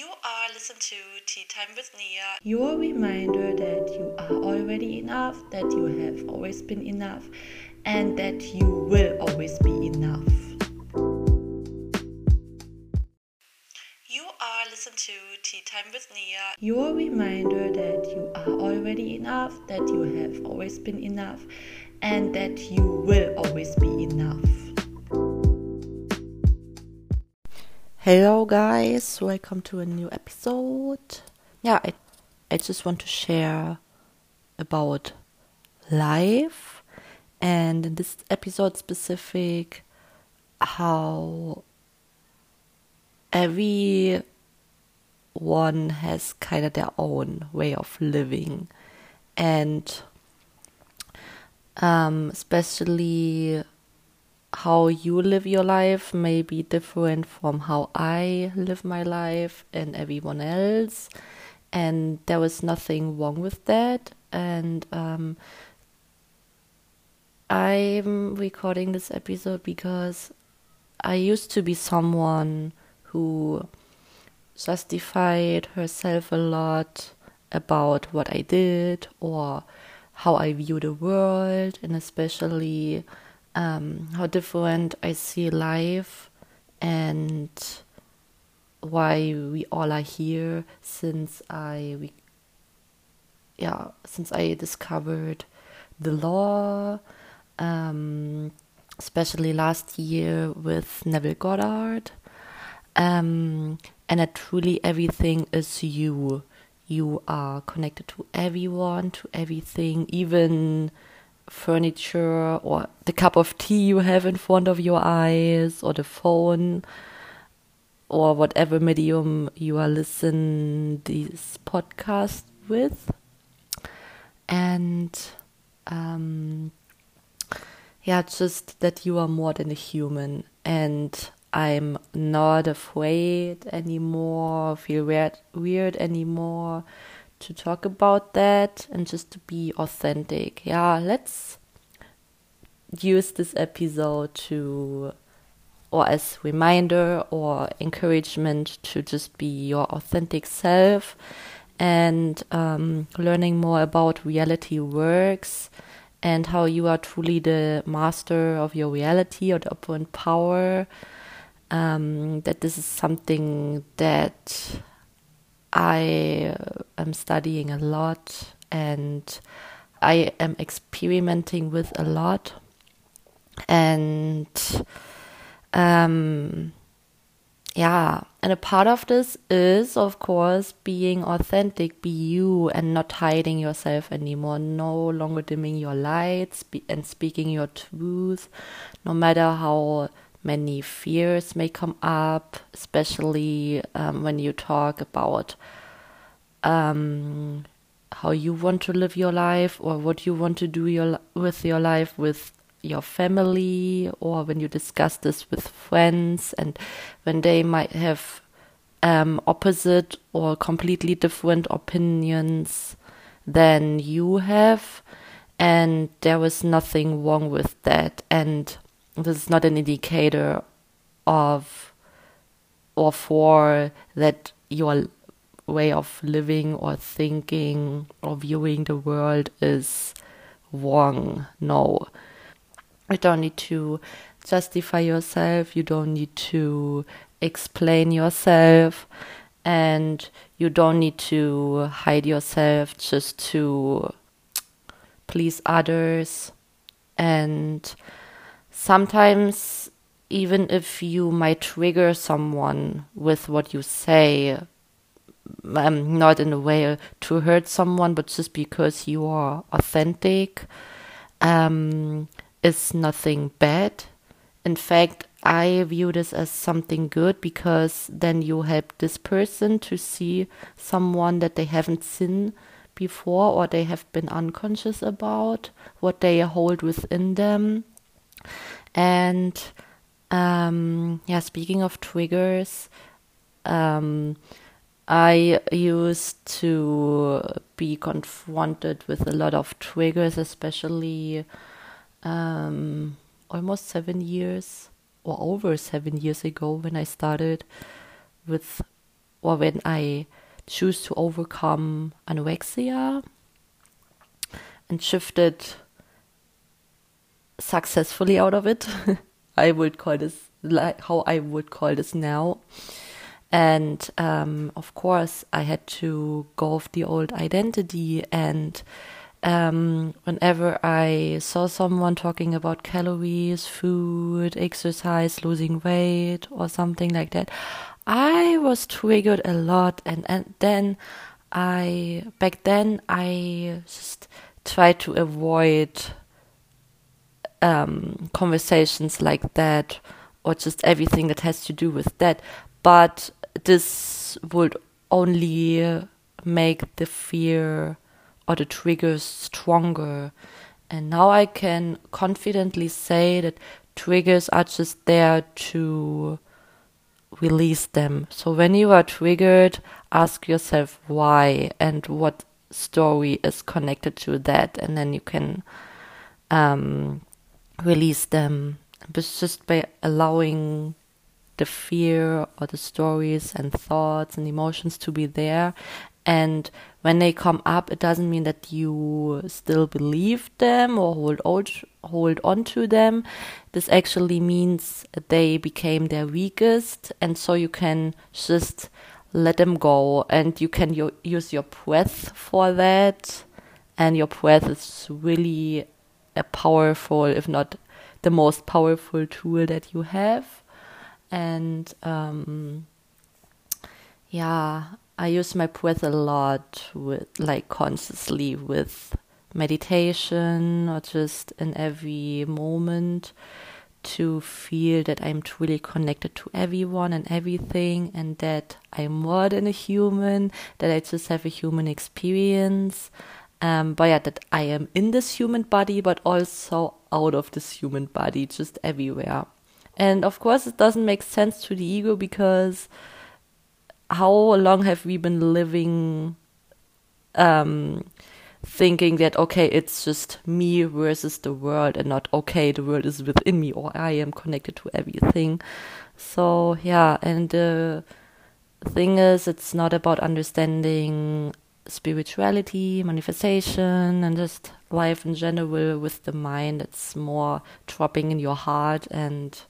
You are listening to Tea Time with Nea. Your reminder that you are already enough, that you have always been enough, and that you will always be enough. You are listening to Tea Time with Nea. Your reminder that you are already enough, that you have always been enough, and that you will always be enough. Hello, guys, welcome to a new episode. Yeah, I, I just want to share about life and in this episode specific how every one has kind of their own way of living and um, especially how you live your life may be different from how I live my life and everyone else. And there was nothing wrong with that. And um, I'm recording this episode because I used to be someone who justified herself a lot about what I did or how I view the world, and especially um, how different I see life and why we all are here since I we, yeah since I discovered the law um, especially last year with Neville Goddard. Um, and that truly everything is you. You are connected to everyone to everything even furniture or the cup of tea you have in front of your eyes or the phone or whatever medium you are listening this podcast with. And um, yeah just that you are more than a human. And i'm not afraid anymore feel weird weird anymore to talk about that and just to be authentic. Yeah, let's use this episode to or as reminder or encouragement to just be your authentic self and um, learning more about reality works and how you are truly the master of your reality or the operant power. Um, that this is something that I am studying a lot and I am experimenting with a lot. And um, yeah, and a part of this is, of course, being authentic, be you, and not hiding yourself anymore. No longer dimming your lights and speaking your truth, no matter how many fears may come up, especially um, when you talk about um, how you want to live your life or what you want to do your with your life with your family or when you discuss this with friends and when they might have um, opposite or completely different opinions than you have. And there was nothing wrong with that. And this is not an indicator of or for that your way of living or thinking or viewing the world is wrong. No. You don't need to justify yourself, you don't need to explain yourself, and you don't need to hide yourself just to please others. And sometimes even if you might trigger someone with what you say, um, not in a way to hurt someone, but just because you are authentic, um, is nothing bad. In fact, I view this as something good because then you help this person to see someone that they haven't seen before or they have been unconscious about, what they hold within them and um, yeah, speaking of triggers, um, I used to be confronted with a lot of triggers, especially um, almost seven years or over seven years ago when I started with or when I choose to overcome anorexia and shifted successfully out of it. I would call this like how I would call this now. And um, of course, I had to go off the old identity. And um, whenever I saw someone talking about calories, food, exercise, losing weight, or something like that, I was triggered a lot. And, and then I, back then, I just tried to avoid um, conversations like that or just everything that has to do with that. But this would only make the fear or the triggers stronger. And now I can confidently say that triggers are just there to release them. So when you are triggered, ask yourself why and what story is connected to that, and then you can um, release them. But just by allowing the fear or the stories and thoughts and emotions to be there. And when they come up, it doesn't mean that you still believe them or hold hold on to them. This actually means they became their weakest, and so you can just let them go, and you can use your breath for that. And your breath is really a powerful, if not the most powerful tool that you have and um, yeah, I use my breath a lot with like consciously with meditation or just in every moment to feel that I'm truly connected to everyone and everything and that I'm more than a human, that I just have a human experience. Um, but yeah, that I am in this human body, but also out of this human body, just everywhere. And of course, it doesn't make sense to the ego because how long have we been living um, thinking that, okay, it's just me versus the world and not, okay, the world is within me or I am connected to everything. So, yeah, and the thing is, it's not about understanding spirituality, manifestation, and just life in general with the mind. It's more dropping in your heart and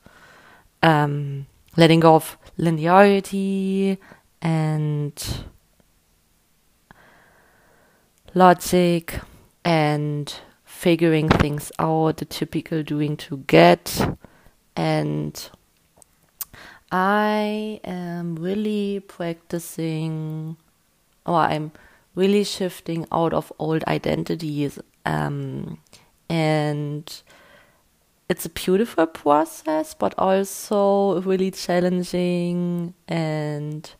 um, letting go of linearity and logic and figuring things out, the typical doing to get. And I am really practicing, or I'm really shifting out of old identities um, and it's a beautiful process, but also really challenging and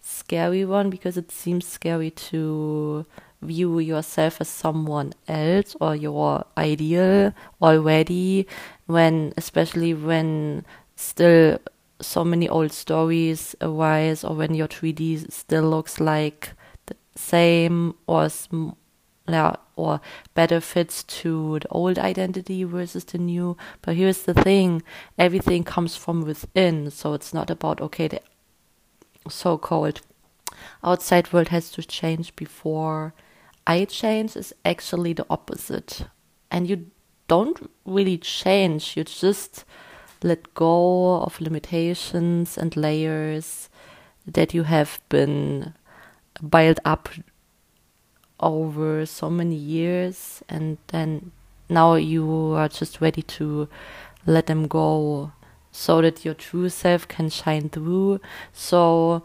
scary one because it seems scary to view yourself as someone else or your ideal already when especially when still so many old stories arise or when your 3D still looks like the same or sm- yeah, or better fits to the old identity versus the new. But here's the thing everything comes from within. So it's not about, okay, the so called outside world has to change before I change, is actually the opposite. And you don't really change, you just let go of limitations and layers that you have been built up over so many years and then now you are just ready to let them go so that your true self can shine through. So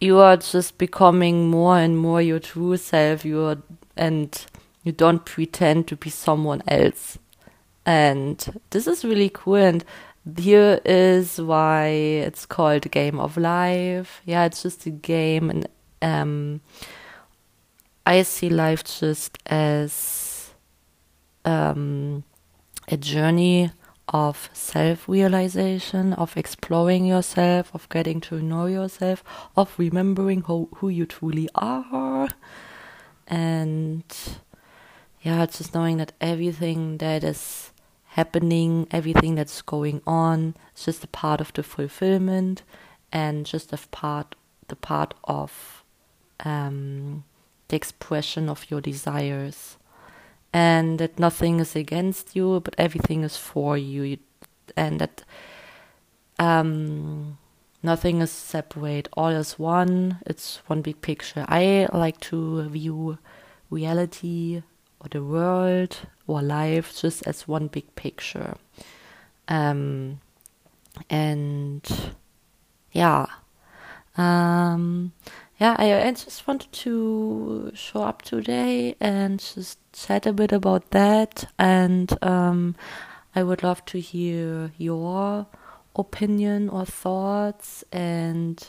you are just becoming more and more your true self. You are, and you don't pretend to be someone else. And this is really cool and here is why it's called game of life. Yeah it's just a game and um I see life just as um, a journey of self realization, of exploring yourself, of getting to know yourself, of remembering who, you truly are. And yeah, it's just knowing that everything that is happening, everything that's going on, is just a part of the fulfillment and just a part the part of um, the expression of your desires. And that nothing is against you but everything is for you. And that um, nothing is separate. All is one. It's one big picture. I like to view reality or the world or life just as one big picture. Um, and yeah. Um, yeah, I, I just wanted to show up today and just chat a bit about that. And um, I would love to hear your opinion or thoughts, and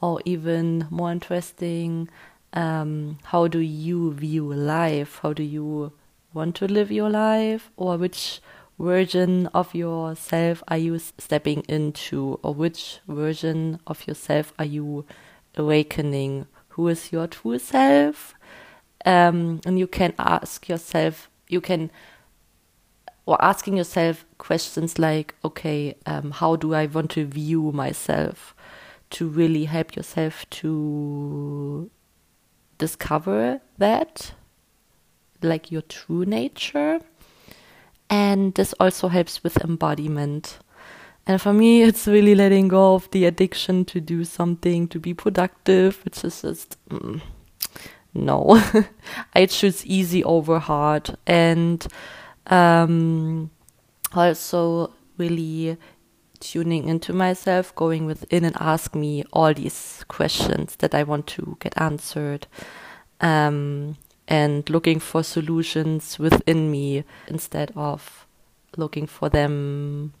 or even more interesting, um, how do you view life? How do you want to live your life, or which version of yourself are you stepping into, or which version of yourself are you? Awakening who is your true self? Um, and you can ask yourself you can or asking yourself questions like okay um, how do i want to view myself? To really help yourself to discover that like your true nature. And this also helps with embodiment and for me, it's really letting go of the addiction to do something, to be productive, which is just, mm, no. I choose easy over hard. And um, also really tuning into myself, going within and ask me all these questions that I want to get answered. Um, and looking for solutions within me instead of looking for them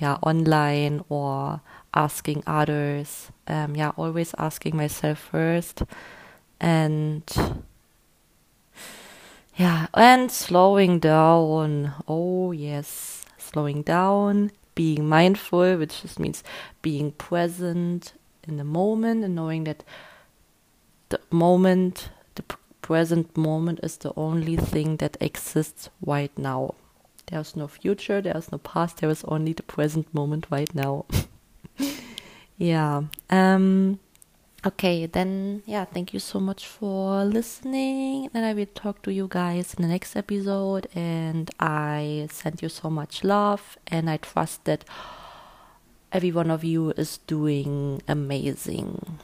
yeah online or asking others. Um, yeah always asking myself first. And yeah and slowing down. Oh yes slowing down being mindful which just means being present in the moment and knowing that the moment the present moment is the only thing that exists right now there's no future, there's no past, there is only the present moment right now. yeah. Um okay, then yeah, thank you so much for listening. And I will talk to you guys in the next episode and I send you so much love and I trust that every one of you is doing amazing.